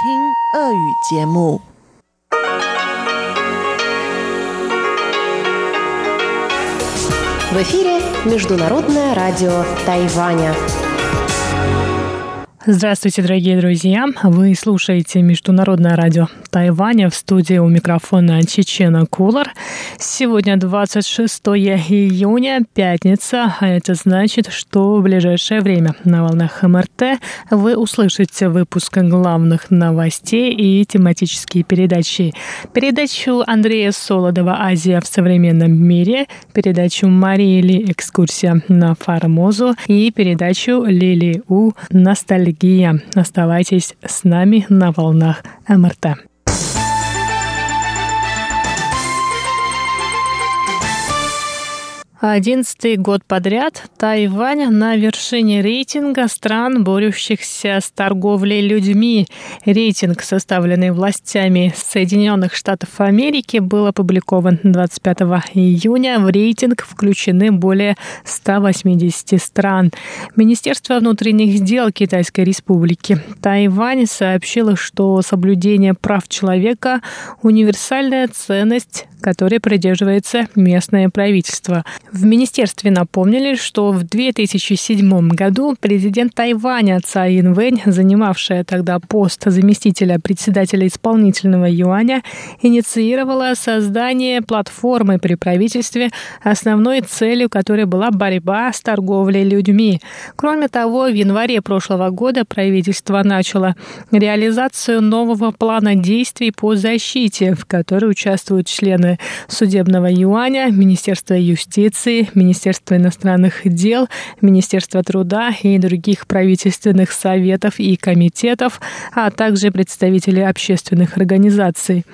听俄语节目。В эфире Международное радио Тайваня. Здравствуйте, дорогие друзья! Вы слушаете Международное радио Тайваня в студии у микрофона Чечена Кулар. Сегодня 26 июня, пятница, а это значит, что в ближайшее время на волнах МРТ вы услышите выпуск главных новостей и тематические передачи. Передачу Андрея Солодова «Азия в современном мире», передачу Марии Ли «Экскурсия на Формозу» и передачу Лили У «Ностальгия. Оставайтесь с нами на волнах МРТ. Одиннадцатый год подряд Тайвань на вершине рейтинга стран, борющихся с торговлей людьми. Рейтинг, составленный властями Соединенных Штатов Америки, был опубликован 25 июня. В рейтинг включены более 180 стран. Министерство внутренних дел Китайской Республики Тайвань сообщило, что соблюдение прав человека – универсальная ценность, которой придерживается местное правительство. В министерстве напомнили, что в 2007 году президент Тайваня Цай Инвэнь, занимавшая тогда пост заместителя председателя исполнительного юаня, инициировала создание платформы при правительстве, основной целью которой была борьба с торговлей людьми. Кроме того, в январе прошлого года правительство начало реализацию нового плана действий по защите, в которой участвуют члены судебного юаня, Министерства юстиции, юстиции, Министерства иностранных дел, Министерства труда и других правительственных советов и комитетов, а также представители общественных организаций.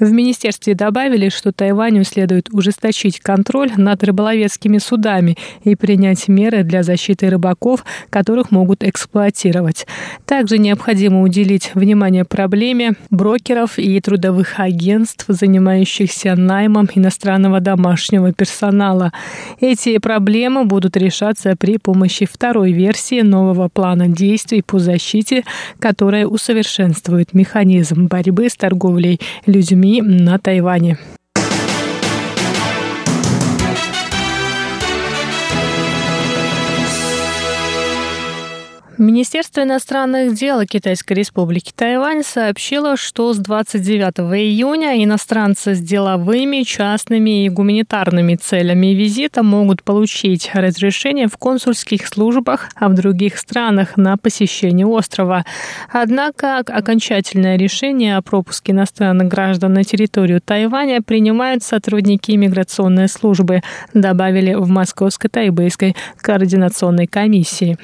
В министерстве добавили, что Тайваню следует ужесточить контроль над рыболовецкими судами и принять меры для защиты рыбаков, которых могут эксплуатировать. Также необходимо уделить внимание проблеме брокеров и трудовых агентств, занимающихся наймом иностранного домашнего персонала. Эти проблемы будут решаться при помощи второй версии нового плана действий по защите, которая усовершенствует механизм борьбы с торговлей людьми на Тайване. Министерство иностранных дел Китайской Республики Тайвань сообщило, что с 29 июня иностранцы с деловыми, частными и гуманитарными целями визита могут получить разрешение в консульских службах, а в других странах на посещение острова. Однако окончательное решение о пропуске иностранных граждан на территорию Тайваня принимают сотрудники иммиграционной службы, добавили в Московской тайбэйской координационной комиссии.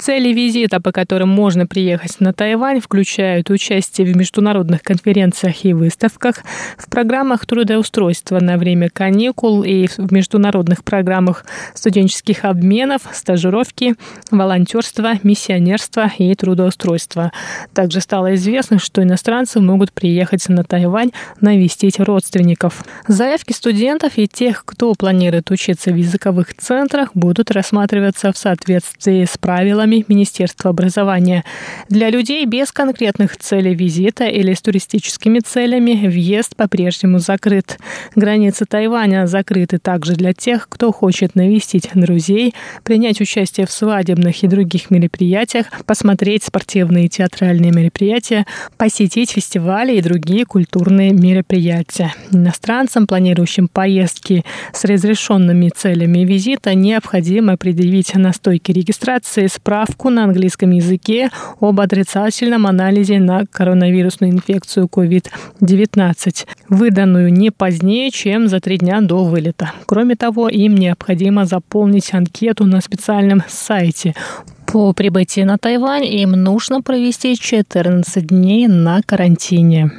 Цели визита, по которым можно приехать на Тайвань, включают участие в международных конференциях и выставках, в программах трудоустройства на время каникул и в международных программах студенческих обменов, стажировки, волонтерства, миссионерства и трудоустройства. Также стало известно, что иностранцы могут приехать на Тайвань навестить родственников. Заявки студентов и тех, кто планирует учиться в языковых центрах, будут рассматриваться в соответствии с правилами программе Министерства образования. Для людей без конкретных целей визита или с туристическими целями въезд по-прежнему закрыт. Границы Тайваня закрыты также для тех, кто хочет навестить друзей, принять участие в свадебных и других мероприятиях, посмотреть спортивные и театральные мероприятия, посетить фестивали и другие культурные мероприятия. Иностранцам, планирующим поездки с разрешенными целями визита, необходимо предъявить на стойке регистрации справку справку на английском языке об отрицательном анализе на коронавирусную инфекцию COVID-19, выданную не позднее, чем за три дня до вылета. Кроме того, им необходимо заполнить анкету на специальном сайте по прибытии на Тайвань им нужно провести 14 дней на карантине.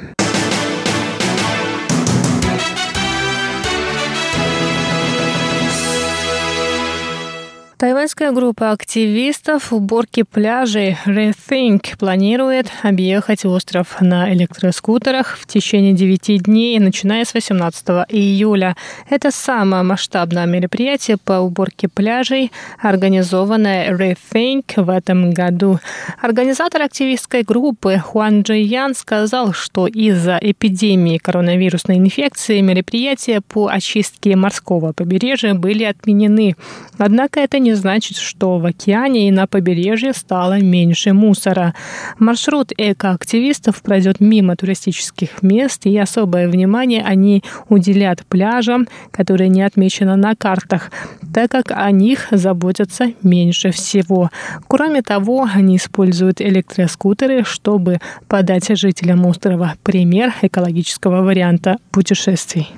Тайваньская группа активистов уборки пляжей Rethink планирует объехать остров на электроскутерах в течение 9 дней, начиная с 18 июля. Это самое масштабное мероприятие по уборке пляжей, организованное Rethink в этом году. Организатор активистской группы Хуан Джи Ян сказал, что из-за эпидемии коронавирусной инфекции мероприятия по очистке морского побережья были отменены. Однако это не значит, что в океане и на побережье стало меньше мусора. Маршрут экоактивистов пройдет мимо туристических мест, и особое внимание они уделят пляжам, которые не отмечены на картах, так как о них заботятся меньше всего. Кроме того, они используют электроскутеры, чтобы подать жителям острова пример экологического варианта путешествий.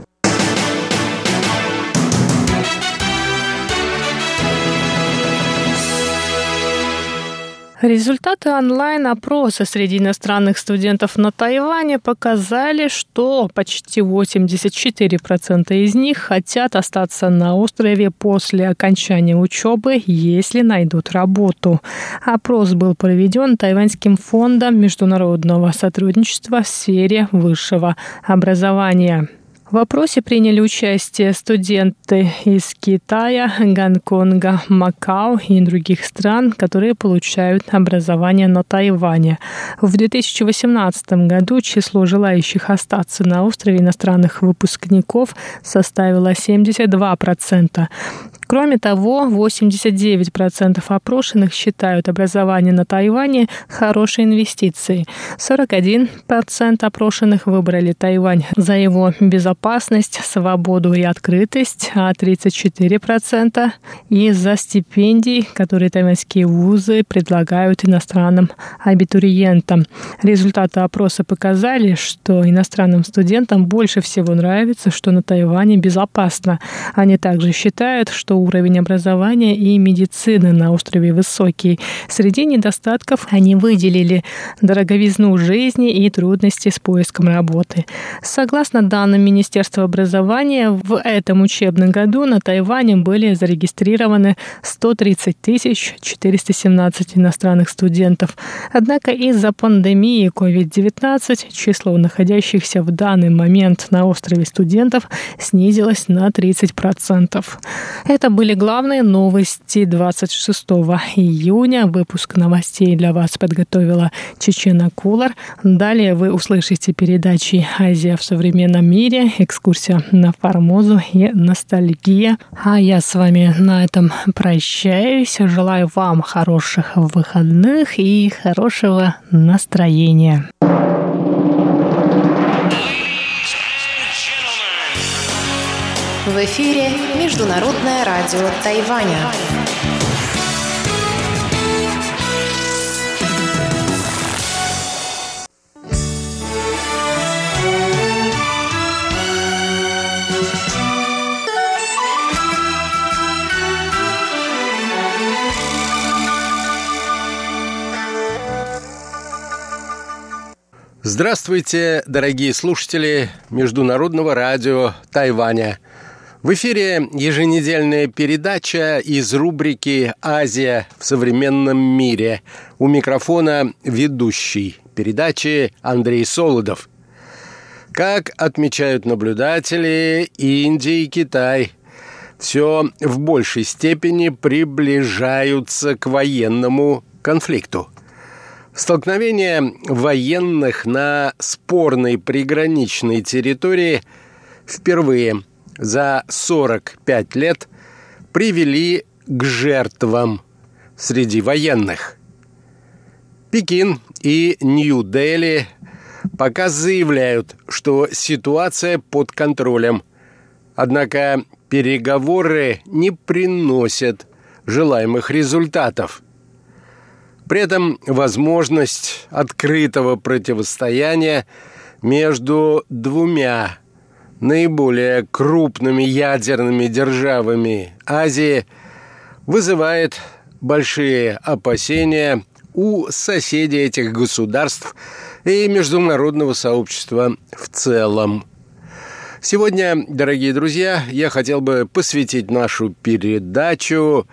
Результаты онлайн-опроса среди иностранных студентов на Тайване показали, что почти 84% из них хотят остаться на острове после окончания учебы, если найдут работу. Опрос был проведен Тайваньским фондом международного сотрудничества в сфере высшего образования. В опросе приняли участие студенты из Китая, Гонконга, Макао и других стран, которые получают образование на Тайване. В 2018 году число желающих остаться на острове иностранных выпускников составило 72%. Кроме того, 89% опрошенных считают образование на Тайване хорошей инвестицией. 41% опрошенных выбрали Тайвань за его безопасность, свободу и открытость, а 34% из-за стипендий, которые тайваньские вузы предлагают иностранным абитуриентам. Результаты опроса показали, что иностранным студентам больше всего нравится, что на Тайване безопасно. Они также считают, что что уровень образования и медицины на острове высокий. Среди недостатков они выделили дороговизну жизни и трудности с поиском работы. Согласно данным Министерства образования, в этом учебном году на Тайване были зарегистрированы 130 417 иностранных студентов. Однако из-за пандемии COVID-19 число находящихся в данный момент на острове студентов снизилось на 30%. Это это были главные новости 26 июня. Выпуск новостей для вас подготовила Чечена Кулар. Далее вы услышите передачи «Азия в современном мире», «Экскурсия на Формозу» и «Ностальгия». А я с вами на этом прощаюсь. Желаю вам хороших выходных и хорошего настроения. В эфире Международное радио Тайваня. Здравствуйте, дорогие слушатели Международного радио Тайваня. В эфире еженедельная передача из рубрики «Азия в современном мире». У микрофона ведущий передачи Андрей Солодов. Как отмечают наблюдатели, Индия и Китай все в большей степени приближаются к военному конфликту. Столкновение военных на спорной приграничной территории впервые – за 45 лет привели к жертвам среди военных. Пекин и Нью-Дели пока заявляют, что ситуация под контролем. Однако переговоры не приносят желаемых результатов. При этом возможность открытого противостояния между двумя наиболее крупными ядерными державами Азии вызывает большие опасения у соседей этих государств и международного сообщества в целом. Сегодня, дорогие друзья, я хотел бы посвятить нашу передачу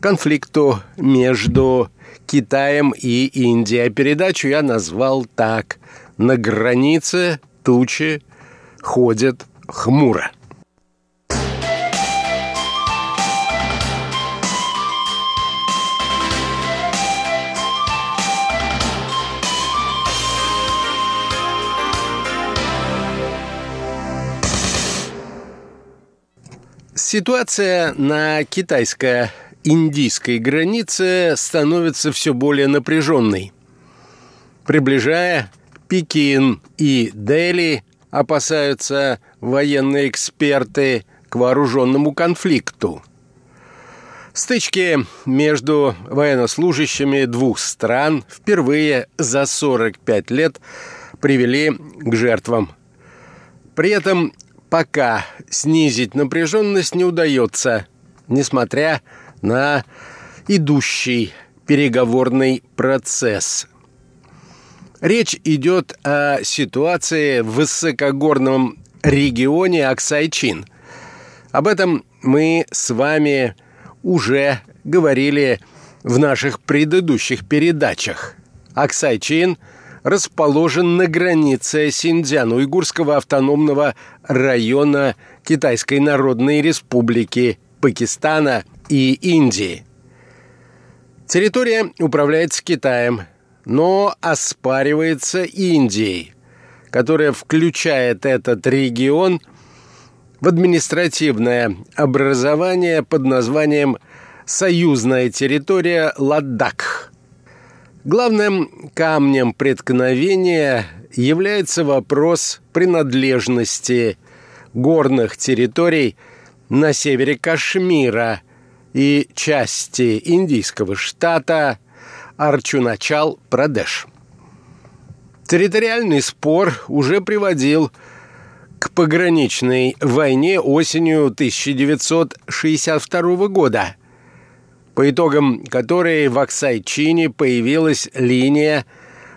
конфликту между Китаем и Индией. Передачу я назвал так «На границе тучи ходят хмуро». Ситуация на китайско-индийской границе становится все более напряженной. Приближая Пекин и Дели, опасаются военные эксперты к вооруженному конфликту. Стычки между военнослужащими двух стран впервые за 45 лет привели к жертвам. При этом пока снизить напряженность не удается, несмотря на идущий переговорный процесс. Речь идет о ситуации в высокогорном регионе Аксайчин. Об этом мы с вами уже говорили в наших предыдущих передачах. Аксайчин – расположен на границе Синьцзян-Уйгурского автономного района Китайской Народной Республики, Пакистана и Индии. Территория управляется Китаем, но оспаривается Индией, которая включает этот регион в административное образование под названием «Союзная территория Ладак». Главным камнем преткновения является вопрос принадлежности горных территорий на севере Кашмира и части индийского штата Арчуначал-Прадеш. Территориальный спор уже приводил к пограничной войне осенью 1962 года – по итогам которой в Аксайчине появилась линия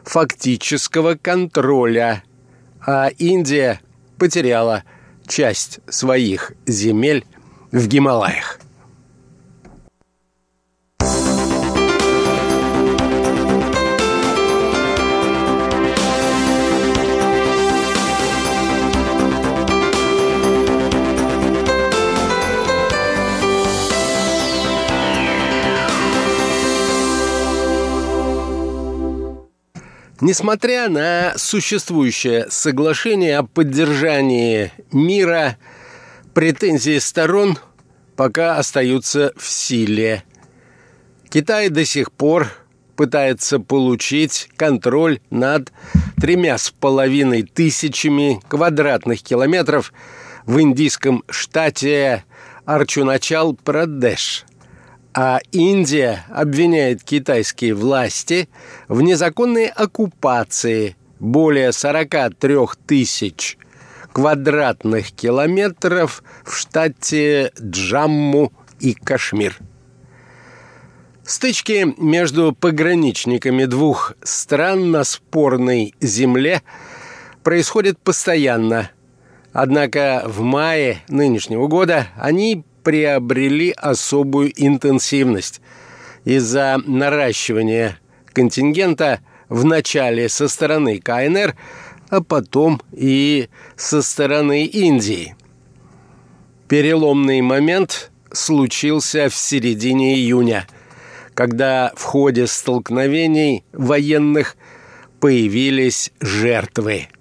фактического контроля, а Индия потеряла часть своих земель в Гималаях. Несмотря на существующее соглашение о поддержании мира, претензии сторон пока остаются в силе. Китай до сих пор пытается получить контроль над тремя с половиной тысячами квадратных километров в индийском штате Арчуначал-Прадеш – а Индия обвиняет китайские власти в незаконной оккупации более 43 тысяч квадратных километров в штате Джамму и Кашмир. Стычки между пограничниками двух стран на спорной земле происходят постоянно. Однако в мае нынешнего года они приобрели особую интенсивность из-за наращивания контингента в начале со стороны КНР, а потом и со стороны Индии. Переломный момент случился в середине июня, когда в ходе столкновений военных появились жертвы –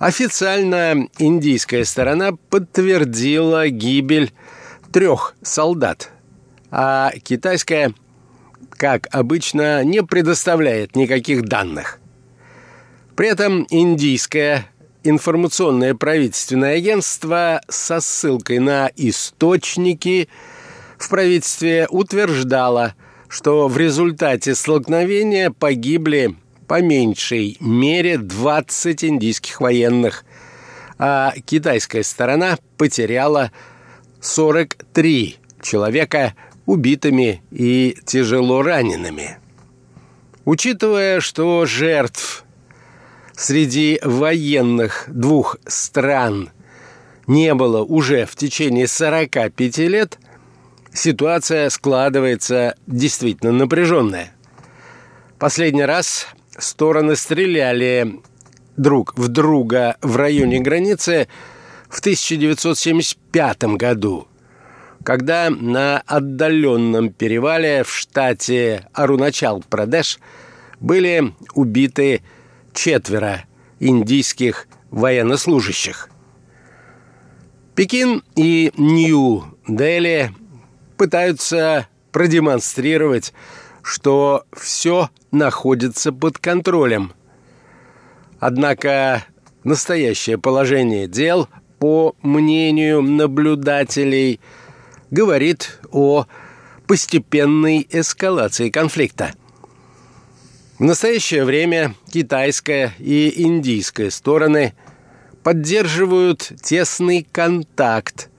Официально индийская сторона подтвердила гибель трех солдат, а китайская, как обычно, не предоставляет никаких данных. При этом индийское информационное правительственное агентство со ссылкой на источники в правительстве утверждало, что в результате столкновения погибли по меньшей мере 20 индийских военных, а китайская сторона потеряла 43 человека убитыми и тяжело ранеными. Учитывая, что жертв среди военных двух стран не было уже в течение 45 лет, ситуация складывается действительно напряженная. Последний раз стороны стреляли друг в друга в районе границы в 1975 году, когда на отдаленном перевале в штате Аруначал-Прадеш были убиты четверо индийских военнослужащих. Пекин и Нью-Дели пытаются продемонстрировать, что все находится под контролем. Однако настоящее положение дел, по мнению наблюдателей, говорит о постепенной эскалации конфликта. В настоящее время китайская и индийская стороны поддерживают тесный контакт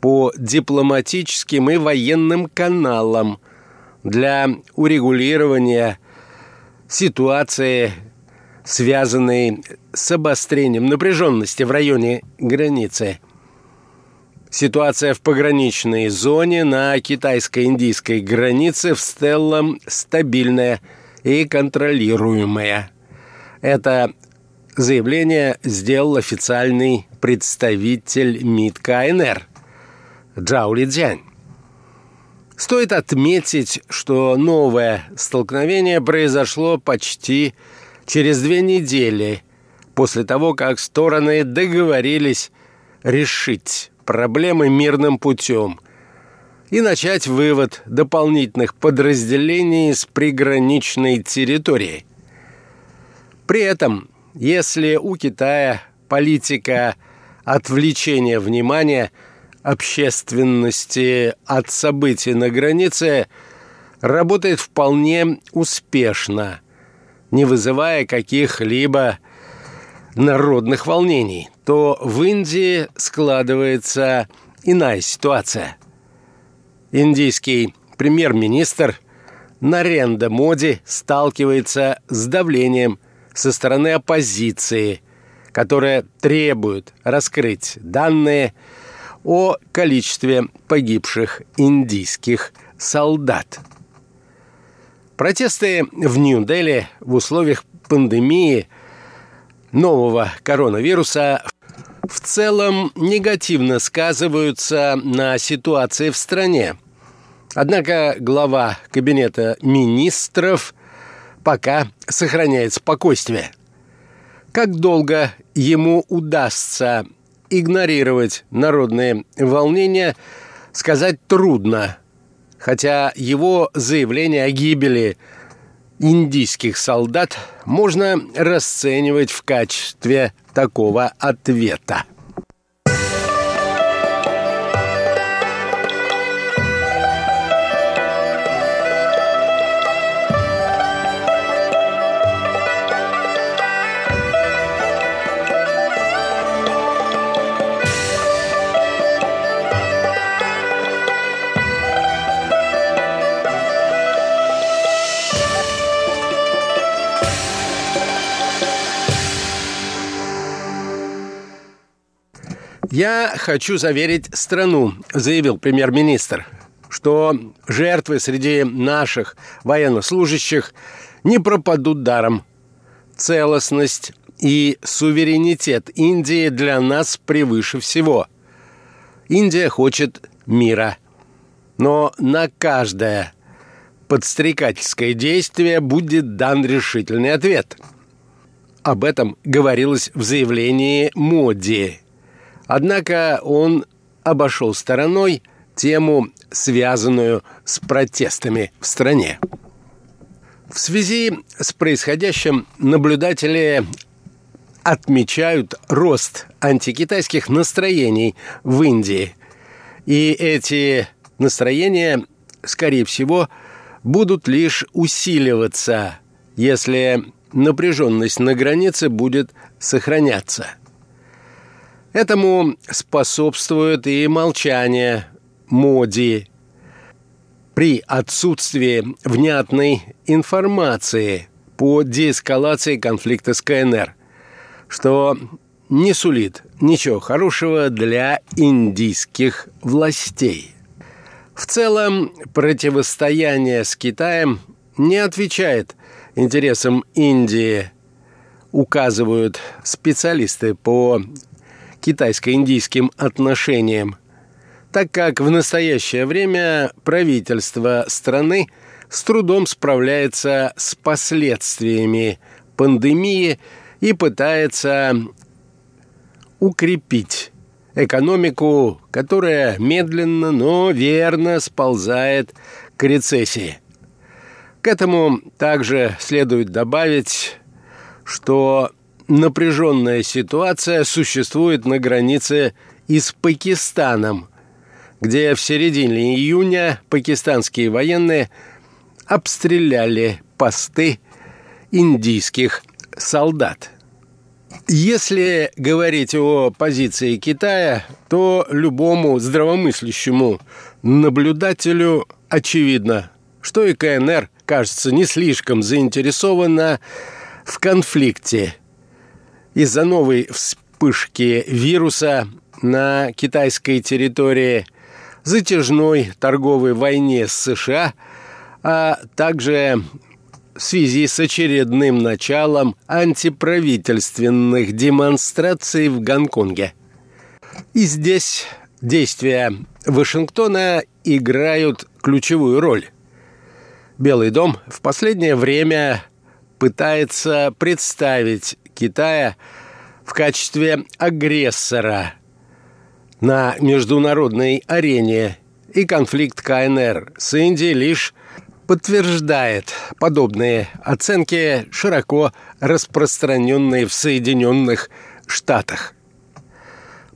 по дипломатическим и военным каналам для урегулирования ситуации, связанной с обострением напряженности в районе границы. Ситуация в пограничной зоне на китайско-индийской границе в целом стабильная и контролируемая. Это заявление сделал официальный представитель МИД КНР – Джао Лидзянь. Стоит отметить, что новое столкновение произошло почти через две недели после того, как стороны договорились решить проблемы мирным путем и начать вывод дополнительных подразделений с приграничной территории. При этом, если у Китая политика отвлечения внимания – общественности от событий на границе работает вполне успешно, не вызывая каких-либо народных волнений, то в Индии складывается иная ситуация. Индийский премьер-министр Наренда Моди сталкивается с давлением со стороны оппозиции, которая требует раскрыть данные – о количестве погибших индийских солдат. Протесты в Нью-Дели в условиях пандемии нового коронавируса в целом негативно сказываются на ситуации в стране. Однако глава кабинета министров пока сохраняет спокойствие. Как долго ему удастся игнорировать народные волнения сказать трудно, хотя его заявление о гибели индийских солдат можно расценивать в качестве такого ответа. «Я хочу заверить страну», – заявил премьер-министр, «что жертвы среди наших военнослужащих не пропадут даром. Целостность и суверенитет Индии для нас превыше всего. Индия хочет мира. Но на каждое подстрекательское действие будет дан решительный ответ. Об этом говорилось в заявлении Моди Однако он обошел стороной тему, связанную с протестами в стране. В связи с происходящим наблюдатели отмечают рост антикитайских настроений в Индии. И эти настроения, скорее всего, будут лишь усиливаться, если напряженность на границе будет сохраняться – Этому способствует и молчание Моди при отсутствии внятной информации по деэскалации конфликта с КНР, что не сулит ничего хорошего для индийских властей. В целом, противостояние с Китаем не отвечает интересам Индии, указывают специалисты по китайско-индийским отношениям, так как в настоящее время правительство страны с трудом справляется с последствиями пандемии и пытается укрепить экономику, которая медленно, но верно сползает к рецессии. К этому также следует добавить, что напряженная ситуация существует на границе и с Пакистаном, где в середине июня пакистанские военные обстреляли посты индийских солдат. Если говорить о позиции Китая, то любому здравомыслящему наблюдателю очевидно, что и КНР, кажется, не слишком заинтересована в конфликте из-за новой вспышки вируса на китайской территории, затяжной торговой войне с США, а также в связи с очередным началом антиправительственных демонстраций в Гонконге. И здесь действия Вашингтона играют ключевую роль. Белый дом в последнее время пытается представить Китая в качестве агрессора на международной арене, и конфликт КНР с Индией лишь подтверждает подобные оценки, широко распространенные в Соединенных Штатах.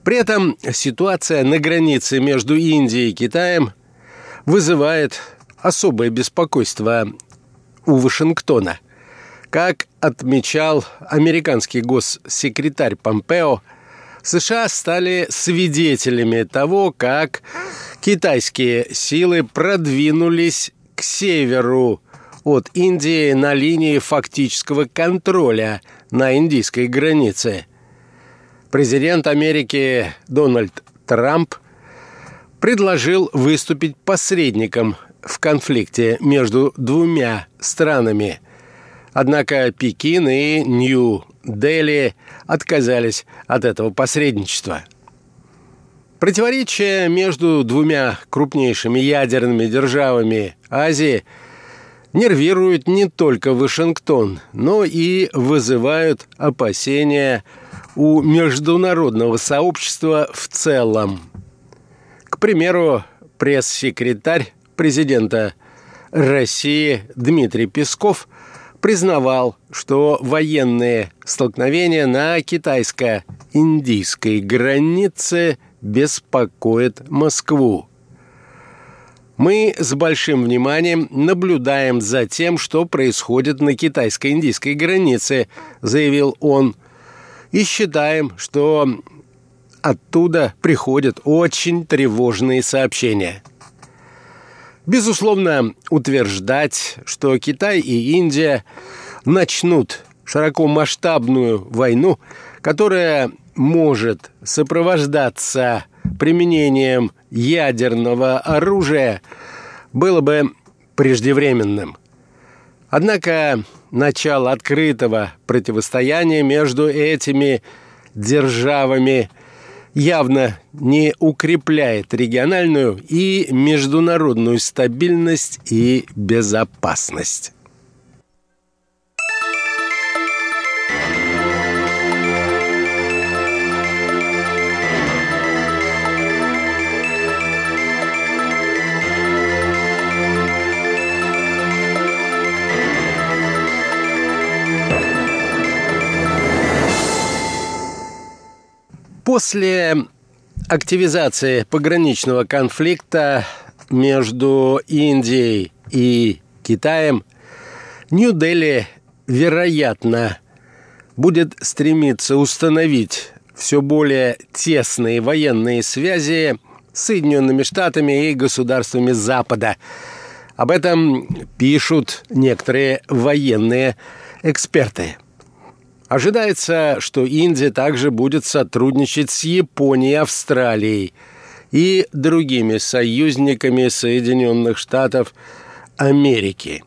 При этом ситуация на границе между Индией и Китаем вызывает особое беспокойство у Вашингтона. Как отмечал американский госсекретарь Помпео, США стали свидетелями того, как китайские силы продвинулись к северу от Индии на линии фактического контроля на индийской границе. Президент Америки Дональд Трамп предложил выступить посредником в конфликте между двумя странами. Однако Пекин и Нью-Дели отказались от этого посредничества. Противоречия между двумя крупнейшими ядерными державами Азии нервируют не только Вашингтон, но и вызывают опасения у международного сообщества в целом. К примеру, пресс-секретарь президента России Дмитрий Песков признавал, что военные столкновения на китайско-индийской границе – беспокоит Москву. Мы с большим вниманием наблюдаем за тем, что происходит на китайско-индийской границе, заявил он, и считаем, что оттуда приходят очень тревожные сообщения. Безусловно, утверждать, что Китай и Индия начнут широкомасштабную войну, которая может сопровождаться применением ядерного оружия, было бы преждевременным. Однако начало открытого противостояния между этими державами явно не укрепляет региональную и международную стабильность и безопасность. После активизации пограничного конфликта между Индией и Китаем Нью-Дели, вероятно, будет стремиться установить все более тесные военные связи с Соединенными Штатами и государствами Запада. Об этом пишут некоторые военные эксперты. Ожидается, что Индия также будет сотрудничать с Японией Австралией и другими союзниками Соединенных Штатов Америки.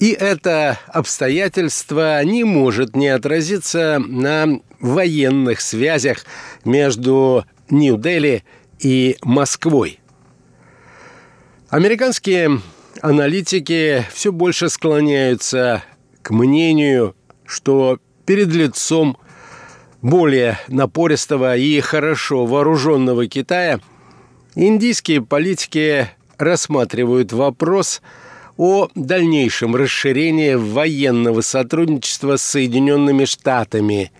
И это обстоятельство не может не отразиться на военных связях между Нью-Дели и Москвой. Американские аналитики все больше склоняются к мнению, что перед лицом более напористого и хорошо вооруженного Китая индийские политики рассматривают вопрос о дальнейшем расширении военного сотрудничества с Соединенными Штатами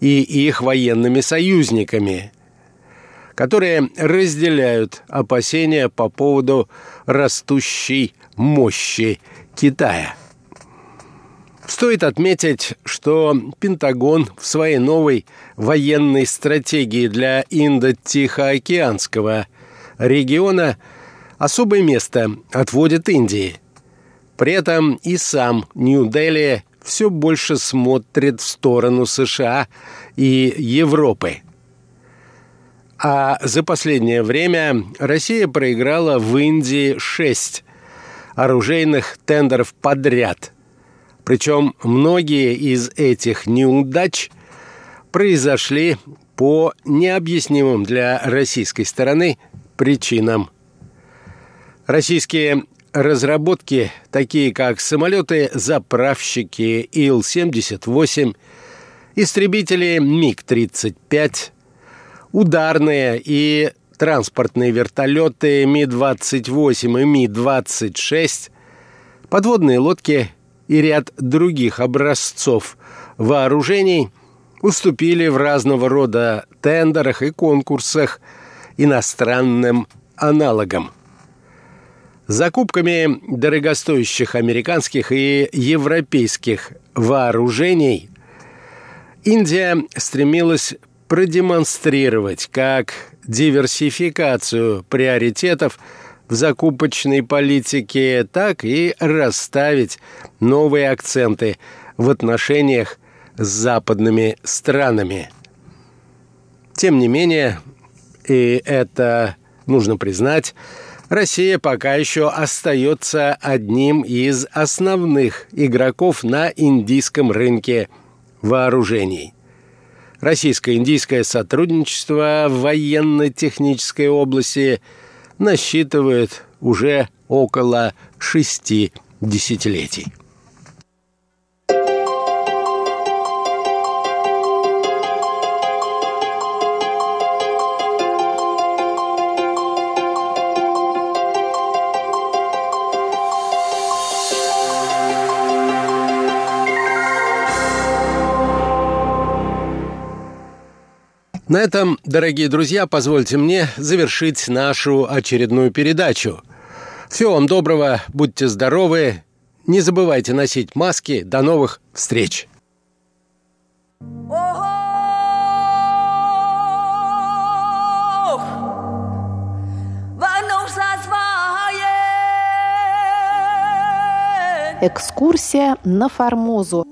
и их военными союзниками, которые разделяют опасения по поводу растущей мощи Китая. Стоит отметить, что Пентагон в своей новой военной стратегии для Индо-Тихоокеанского региона особое место отводит Индии. При этом и сам Нью-Дели все больше смотрит в сторону США и Европы. А за последнее время Россия проиграла в Индии шесть оружейных тендеров подряд – причем многие из этих неудач произошли по необъяснимым для российской стороны причинам. Российские разработки, такие как самолеты-заправщики Ил-78, истребители МиГ-35, ударные и транспортные вертолеты Ми-28 и Ми-26, подводные лодки и ряд других образцов вооружений уступили в разного рода тендерах и конкурсах иностранным аналогам. Закупками дорогостоящих американских и европейских вооружений Индия стремилась продемонстрировать как диверсификацию приоритетов – в закупочной политике, так и расставить новые акценты в отношениях с западными странами. Тем не менее, и это нужно признать, Россия пока еще остается одним из основных игроков на индийском рынке вооружений. Российско-индийское сотрудничество в военно-технической области – насчитывает уже около шести десятилетий. На этом, дорогие друзья, позвольте мне завершить нашу очередную передачу. Всего вам доброго, будьте здоровы, не забывайте носить маски. До новых встреч! Экскурсия на Формозу.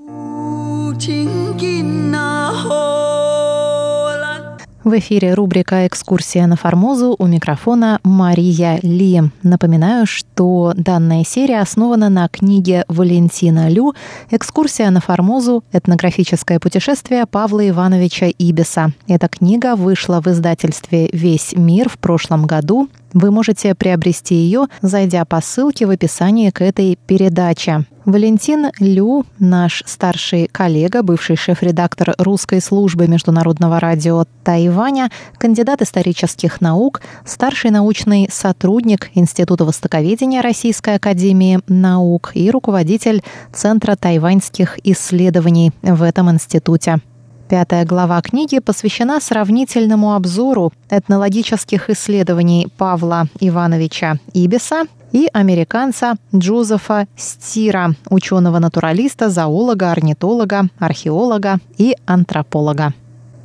В эфире рубрика «Экскурсия на Формозу» у микрофона Мария Ли. Напоминаю, что данная серия основана на книге Валентина Лю «Экскурсия на Формозу. Этнографическое путешествие Павла Ивановича Ибиса». Эта книга вышла в издательстве «Весь мир» в прошлом году. Вы можете приобрести ее, зайдя по ссылке в описании к этой передаче. Валентин Лю, наш старший коллега, бывший шеф-редактор русской службы международного радио Тайваня, кандидат исторических наук, старший научный сотрудник Института востоковедения Российской академии наук и руководитель Центра тайваньских исследований в этом институте. Пятая глава книги посвящена сравнительному обзору этнологических исследований Павла Ивановича Ибиса и американца Джозефа Стира, ученого-натуралиста, зоолога, орнитолога, археолога и антрополога.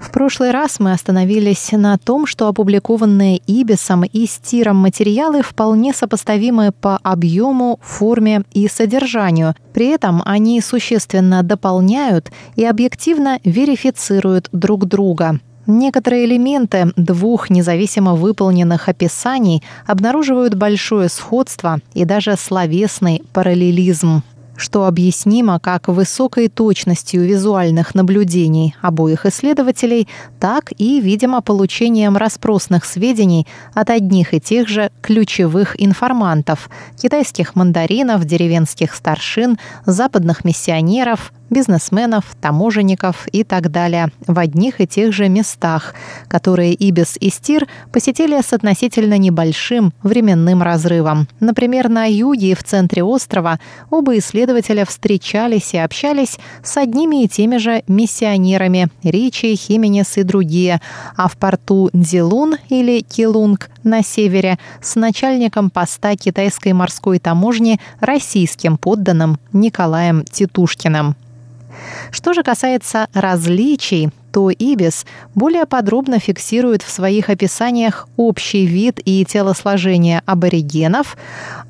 В прошлый раз мы остановились на том, что опубликованные Ибисом и Стиром материалы вполне сопоставимы по объему, форме и содержанию. При этом они существенно дополняют и объективно верифицируют друг друга. Некоторые элементы двух независимо выполненных описаний обнаруживают большое сходство и даже словесный параллелизм что объяснимо как высокой точностью визуальных наблюдений обоих исследователей, так и, видимо, получением распросных сведений от одних и тех же ключевых информантов – китайских мандаринов, деревенских старшин, западных миссионеров, бизнесменов, таможенников и так далее в одних и тех же местах, которые Ибис и Стир посетили с относительно небольшим временным разрывом. Например, на юге и в центре острова оба исследователя встречались и общались с одними и теми же миссионерами Ричи, Хименес и другие, а в порту Дилун или Килунг на севере с начальником поста китайской морской таможни российским подданным Николаем Титушкиным. Что же касается различий, то Ибис более подробно фиксирует в своих описаниях общий вид и телосложение аборигенов,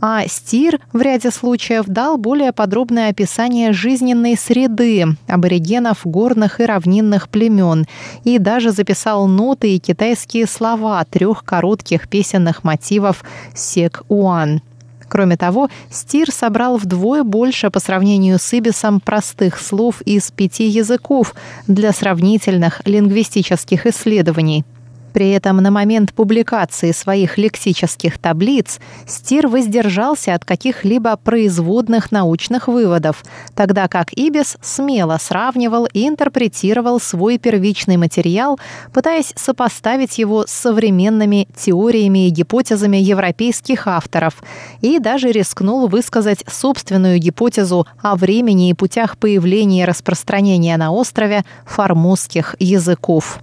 а Стир в ряде случаев дал более подробное описание жизненной среды аборигенов горных и равнинных племен и даже записал ноты и китайские слова трех коротких песенных мотивов «Сек-Уан». Кроме того, Стир собрал вдвое больше по сравнению с Ибисом простых слов из пяти языков для сравнительных лингвистических исследований. При этом на момент публикации своих лексических таблиц Стир воздержался от каких-либо производных научных выводов, тогда как Ибис смело сравнивал и интерпретировал свой первичный материал, пытаясь сопоставить его с современными теориями и гипотезами европейских авторов, и даже рискнул высказать собственную гипотезу о времени и путях появления и распространения на острове формузских языков.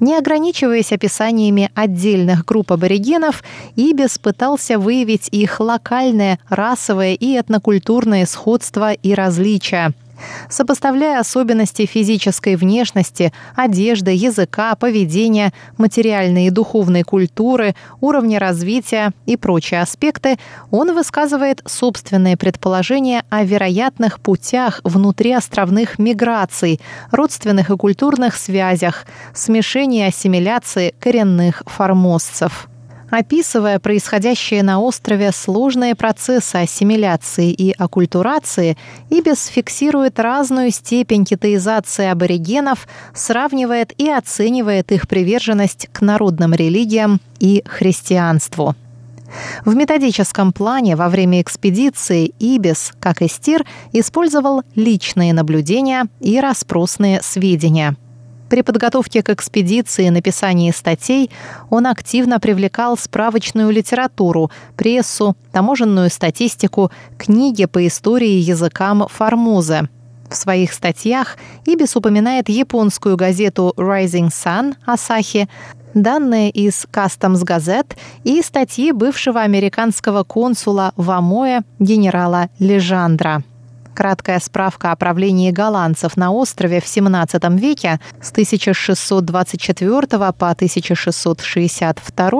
Не ограничиваясь описаниями отдельных групп аборигенов, Ибис пытался выявить их локальное, расовое и этнокультурное сходство и различия – Сопоставляя особенности физической внешности, одежды, языка, поведения, материальной и духовной культуры, уровня развития и прочие аспекты, он высказывает собственные предположения о вероятных путях внутриостровных миграций, родственных и культурных связях, смешении и ассимиляции коренных формозцев описывая происходящие на острове сложные процессы ассимиляции и оккультурации, Ибис фиксирует разную степень китаизации аборигенов, сравнивает и оценивает их приверженность к народным религиям и христианству. В методическом плане во время экспедиции Ибис, как и Стир, использовал личные наблюдения и распросные сведения – при подготовке к экспедиции и написании статей он активно привлекал справочную литературу, прессу, таможенную статистику, книги по истории языкам Формозы. В своих статьях Ибис упоминает японскую газету Rising Sun Асахи, данные из Customs Gazette и статьи бывшего американского консула в Амое генерала Лежандра. Краткая справка о правлении голландцев на острове в XVII веке с 1624 по 1662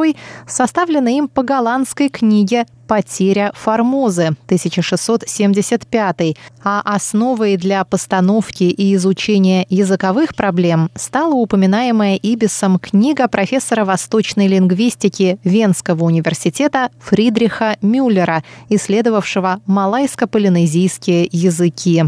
составлена им по голландской книге «Потеря Формозы» 1675, а основой для постановки и изучения языковых проблем стала упоминаемая Ибисом книга профессора восточной лингвистики Венского университета Фридриха Мюллера, исследовавшего малайско-полинезийские языки.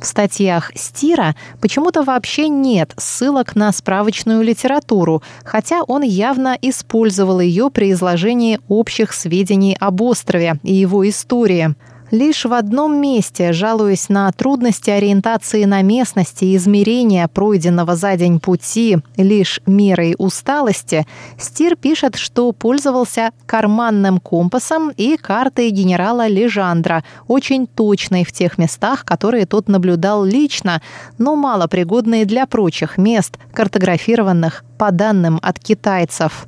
В статьях Стира почему-то вообще нет ссылок на справочную литературу, хотя он явно использовал ее при изложении общих сведений об острове и его истории. Лишь в одном месте, жалуясь на трудности ориентации на местности и измерения пройденного за день пути лишь мерой усталости, Стир пишет, что пользовался карманным компасом и картой генерала Лежандра, очень точной в тех местах, которые тот наблюдал лично, но малопригодные для прочих мест, картографированных по данным от китайцев.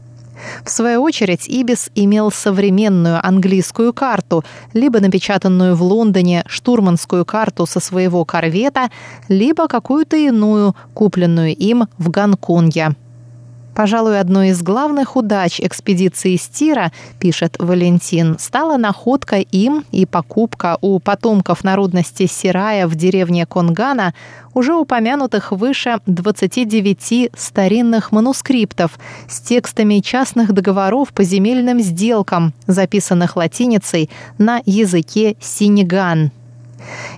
В свою очередь, Ибис имел современную английскую карту, либо напечатанную в Лондоне штурманскую карту со своего корвета, либо какую-то иную, купленную им в Гонконге. Пожалуй, одной из главных удач экспедиции Стира, пишет Валентин, стала находка им и покупка у потомков народности Сирая в деревне Конгана уже упомянутых выше 29 старинных манускриптов с текстами частных договоров по земельным сделкам, записанных латиницей на языке синеган.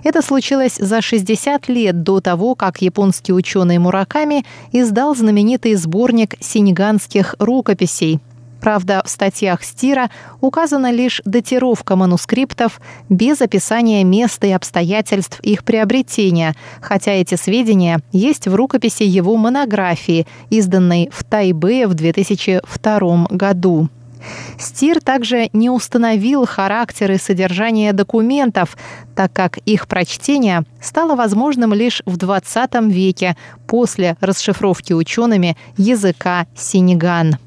Это случилось за 60 лет до того, как японский ученый Мураками издал знаменитый сборник синеганских рукописей. Правда, в статьях Стира указана лишь датировка манускриптов без описания места и обстоятельств их приобретения, хотя эти сведения есть в рукописи его монографии, изданной в Тайбе в 2002 году. Стир также не установил характер и содержание документов, так как их прочтение стало возможным лишь в XX веке после расшифровки учеными языка синеган.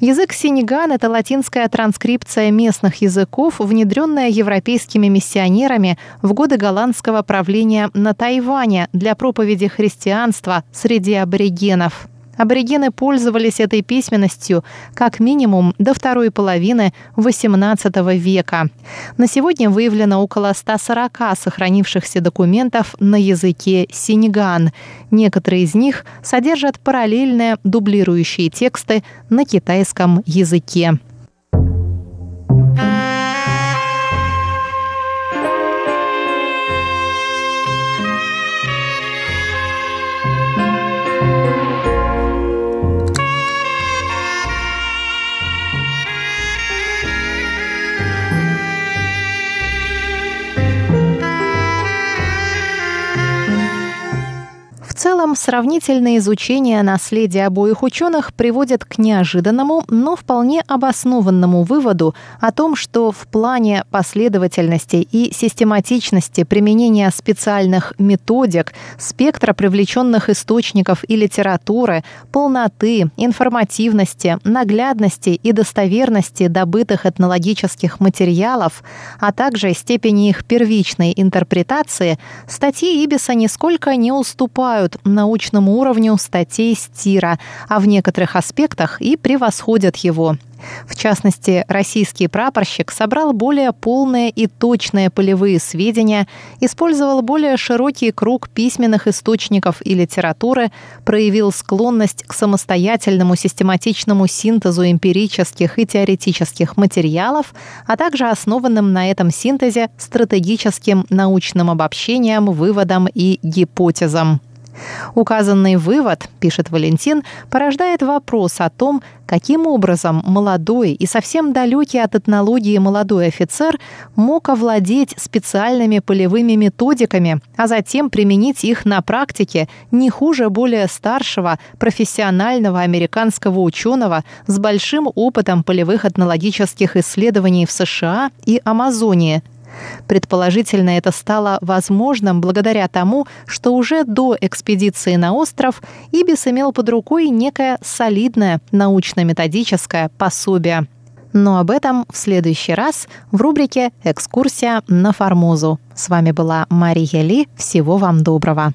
Язык синеган – это латинская транскрипция местных языков, внедренная европейскими миссионерами в годы голландского правления на Тайване для проповеди христианства среди аборигенов. Аборигены пользовались этой письменностью как минимум до второй половины XVIII века. На сегодня выявлено около 140 сохранившихся документов на языке синеган. Некоторые из них содержат параллельные дублирующие тексты на китайском языке. Целом, сравнительное изучение наследия обоих ученых приводит к неожиданному, но вполне обоснованному выводу о том, что в плане последовательности и систематичности применения специальных методик, спектра привлеченных источников и литературы, полноты, информативности, наглядности и достоверности добытых этнологических материалов, а также степени их первичной интерпретации, статьи Ибиса нисколько не уступают уступают научному уровню статей Стира, а в некоторых аспектах и превосходят его. В частности, российский прапорщик собрал более полные и точные полевые сведения, использовал более широкий круг письменных источников и литературы, проявил склонность к самостоятельному систематичному синтезу эмпирических и теоретических материалов, а также основанным на этом синтезе стратегическим научным обобщением, выводам и гипотезам. Указанный вывод, пишет Валентин, порождает вопрос о том, каким образом молодой и совсем далекий от этнологии молодой офицер мог овладеть специальными полевыми методиками, а затем применить их на практике не хуже более старшего профессионального американского ученого с большим опытом полевых этнологических исследований в США и Амазонии – Предположительно, это стало возможным благодаря тому, что уже до экспедиции на остров Ибис имел под рукой некое солидное научно-методическое пособие. Но об этом в следующий раз в рубрике «Экскурсия на Формозу». С вами была Мария Ли. Всего вам доброго.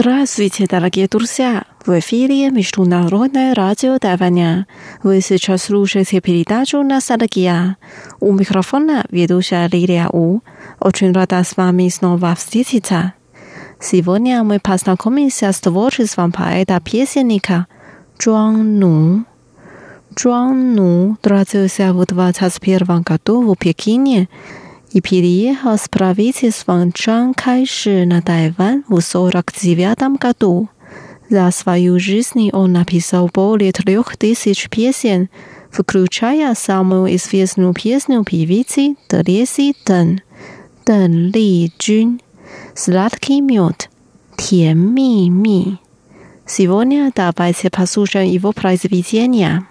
Здравствуйте, дорогие друзья! В эфире Международное радио Тайваня. Вы сейчас слушаете передачу «Ностальгия». У микрофона ведущая Лилия У. Очень рада с вами снова встретиться. Сегодня мы познакомимся с творчеством поэта-песенника Джуан Ну. Джуан Ну родился в 21 году в Пекине – и переехал с правительством Чан Кайши на Тайвань в 1949 году. За свою жизнь он написал более трех тысяч песен, включая самую известную песню певицы Терези Дэн, Дэн Ли Джун, «Сладкий мед», «Тян Ми Ми». Сегодня давайте послушаем его произведения.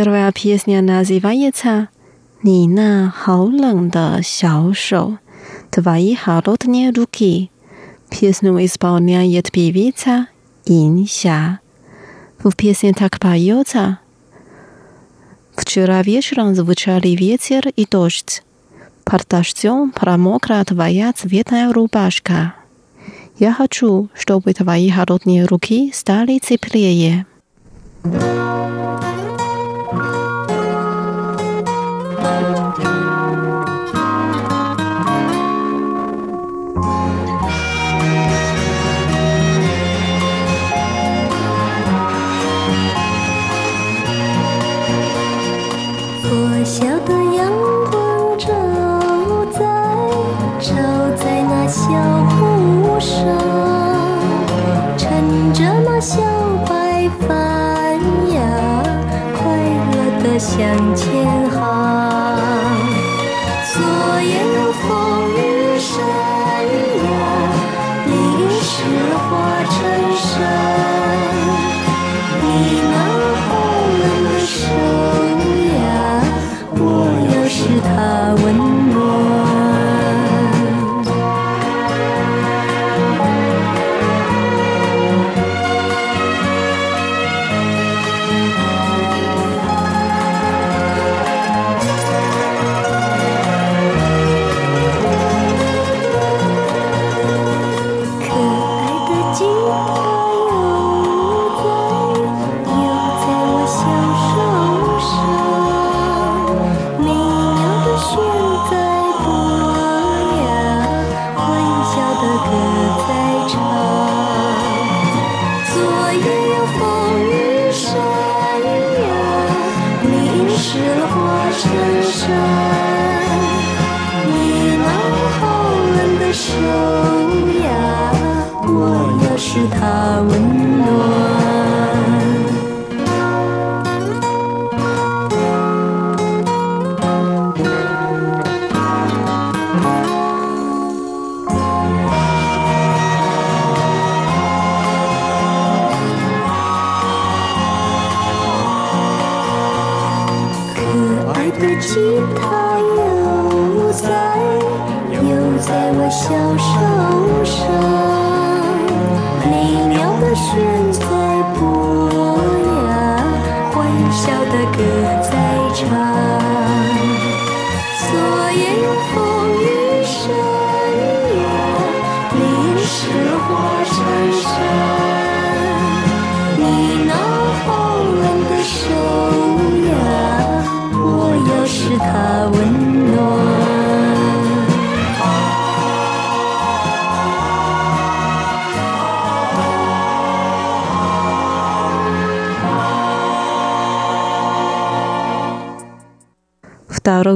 Первая песня называется «Ни на холлен да сяо шоу» «Твои холодные руки». Песню исполняет певица Инся. В песне так поется. Вчера вечером звучали ветер и дождь. Под дождем промокла твоя цветная рубашка. Я хочу, чтобы твои холодные руки стали теплее. thank you 想起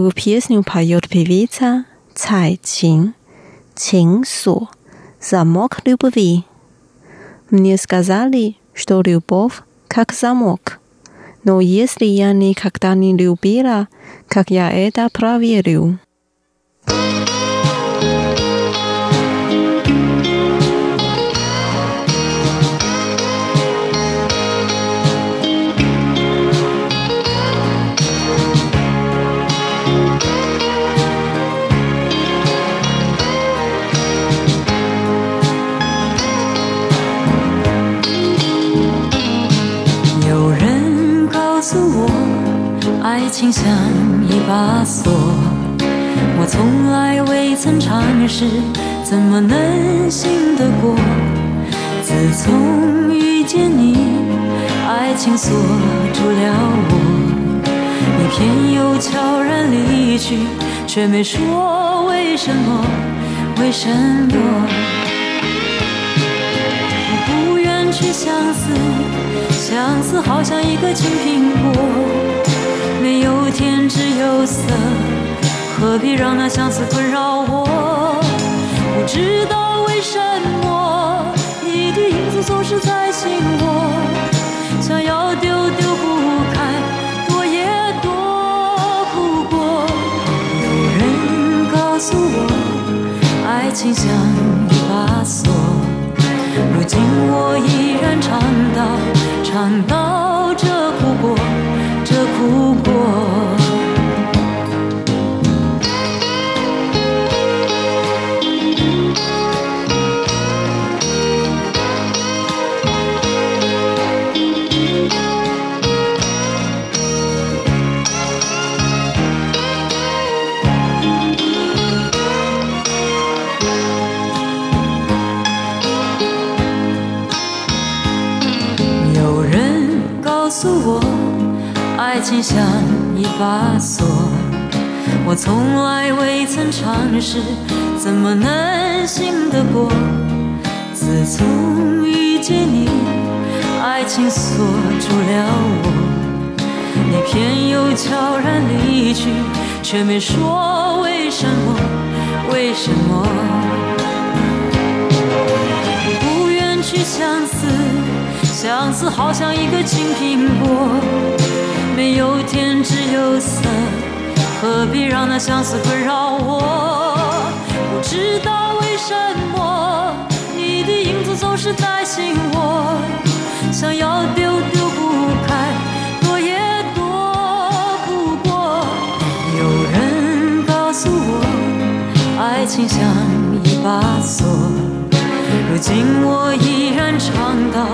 Вторую песню поет певица Цай Чин. Чин Со. Замок любви. Мне сказали, что любовь как замок. Но если я никогда не любила, как я это проверю? 像一把锁，我从来未曾尝试，怎么能信得过？自从遇见你，爱情锁住了我，你偏又悄然离去，却没说为什么，为什么？我不愿去相思，相思好像一个青苹果。没有天，只有色，何必让那相思困扰我？不知道为什么，你的影子总是在心窝，想要丢丢不开，躲也躲不过。有人告诉我，爱情像一把锁，如今我依然唱到，唱到像一把锁，我从来未曾尝试，怎么能信得过？自从遇见你，爱情锁住了我，你偏又悄然离去，却没说为什么，为什么？不愿去相思，相思好像一个青苹果。没有天，只有色，何必让那相思困扰我？不知道为什么，你的影子总是在心窝，想要丢丢不开，躲也躲不过。有人告诉我，爱情像一把锁，如今我依然唱到，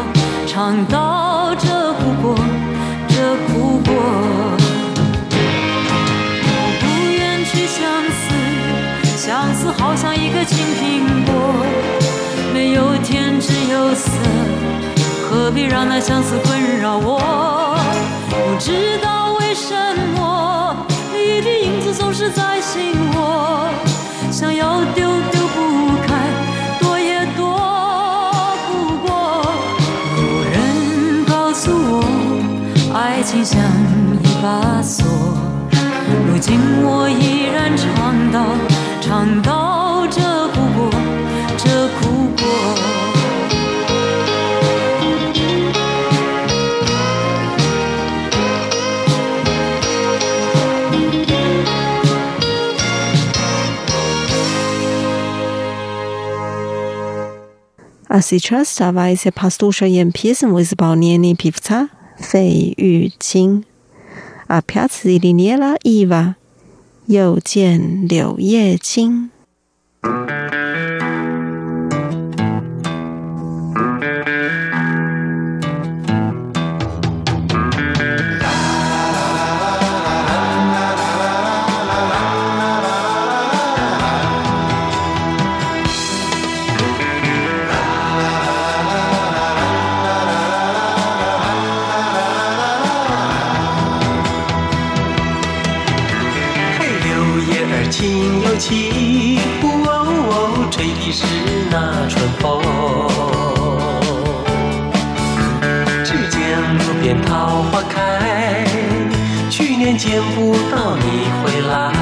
唱到这不过。像一个青苹果，没有甜只有涩，何必让那相思困扰我？不知道为什么，你的影子总是在心窝，想要丢丢不开，躲也躲不过。有人告诉我。爱情像一把锁，如今我依然唱到，唱到 А сейчас давайте послушаем песню в исполнении певца 费玉清，啊，飘起的捏了一瓦，又见柳叶青。 见不到你回来，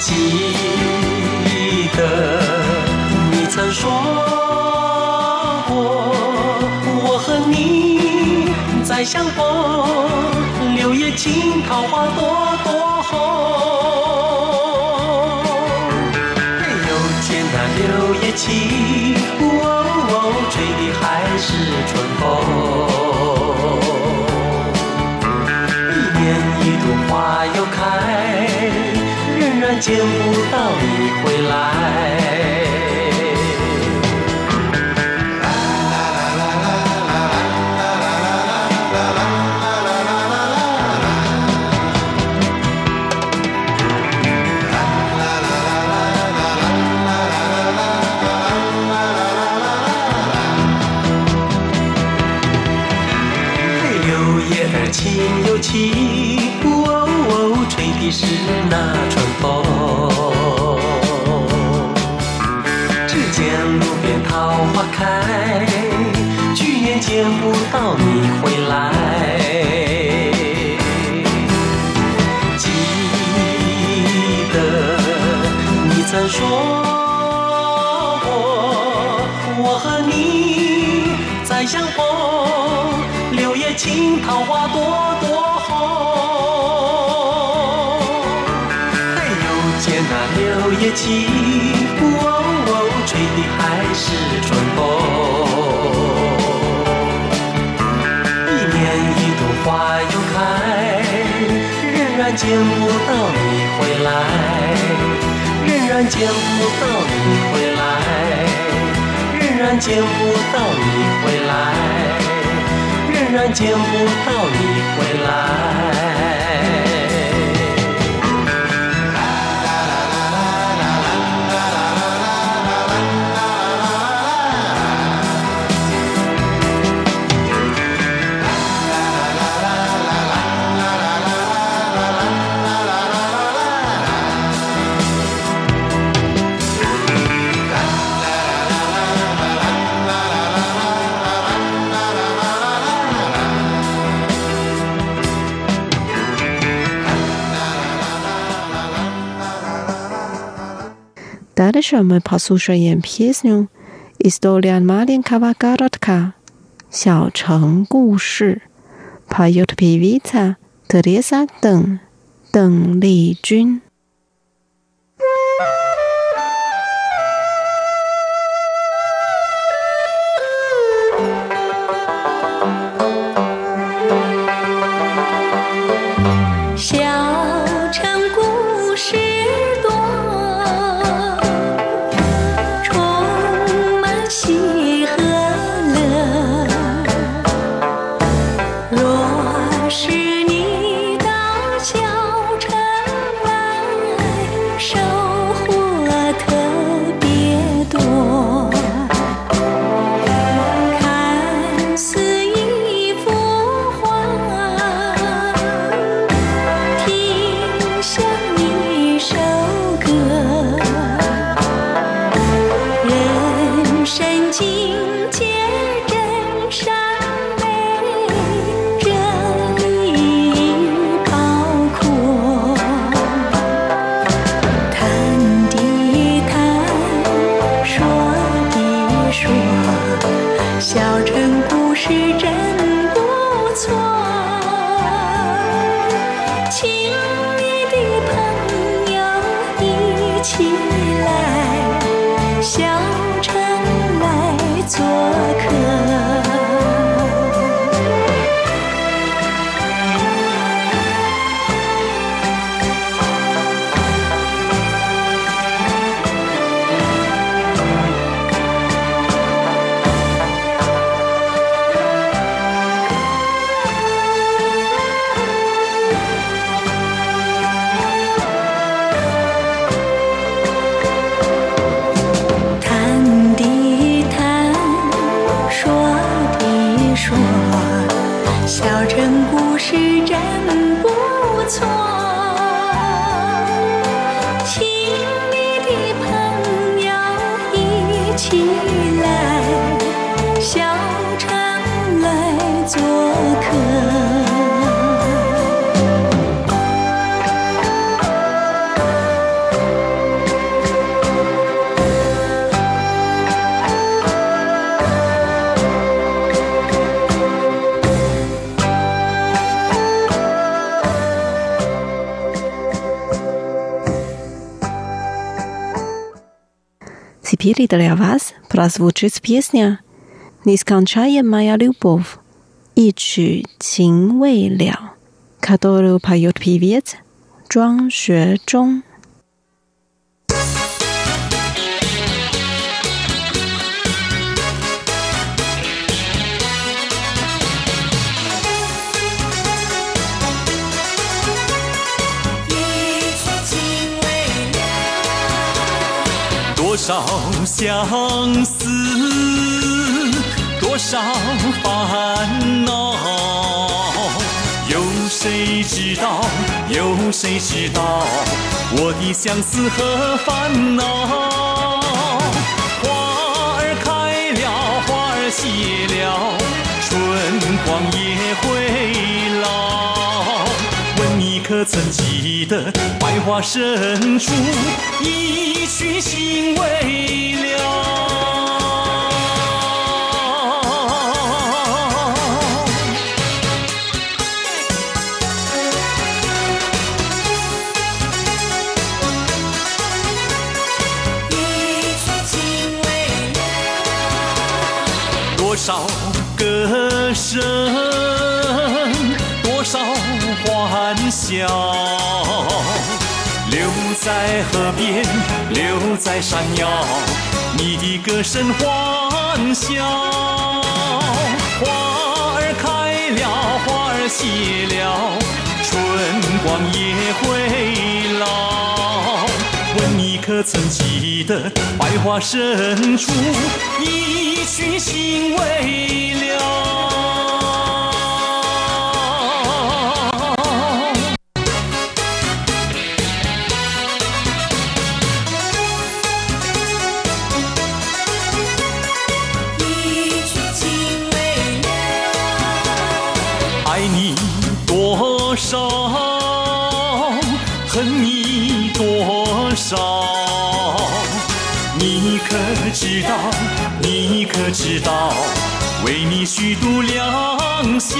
记得你曾说过，我和你再相逢，柳叶青，桃花朵见不到你回来。Дальше мы послушаем песню «История маленького городка» 小城故事 поет певица Тереза Дэн, Дэн Ли теперь для вас прозвучит песня «Нескончаемая любовь» и «Чу Цин Вэй которую поет певец Джуан Шуэ Чжун. 少相思，多少烦恼，有谁知道？有谁知道我的相思和烦恼？花儿开了，花儿谢了，春光也会老。问你可曾记得，百花深处与心为一在河边，留在山腰，你的歌声欢笑。花儿开了，花儿谢了，春光也会老。问你可曾记得，百花深处一曲心未了。道为你虚度良宵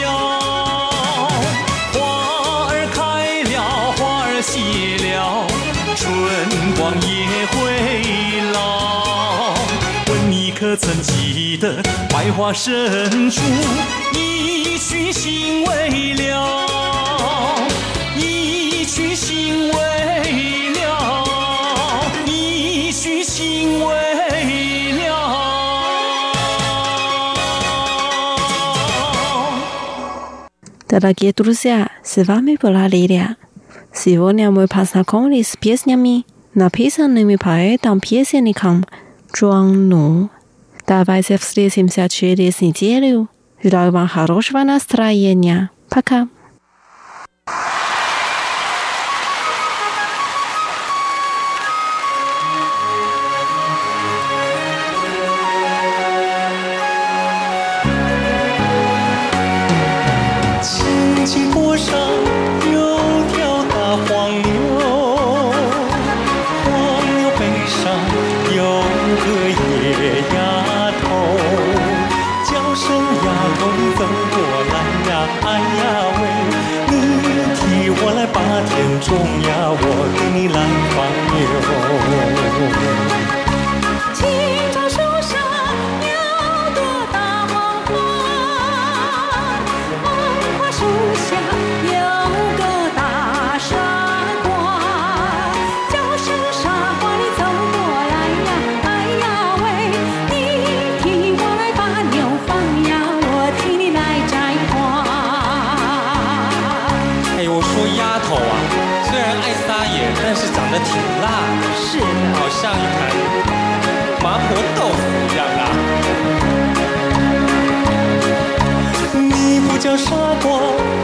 花儿开了花儿谢了春光也会老。问你可曾记得百花深处一曲心未了一曲心未 Дорогие друзья, с вами была Лилия. Сегодня мы познакомились с песнями, написанными поэтом-песенником Джуан Ну. Давайте встретимся через неделю. Желаю вам хорошего настроения. Пока. 傻瓜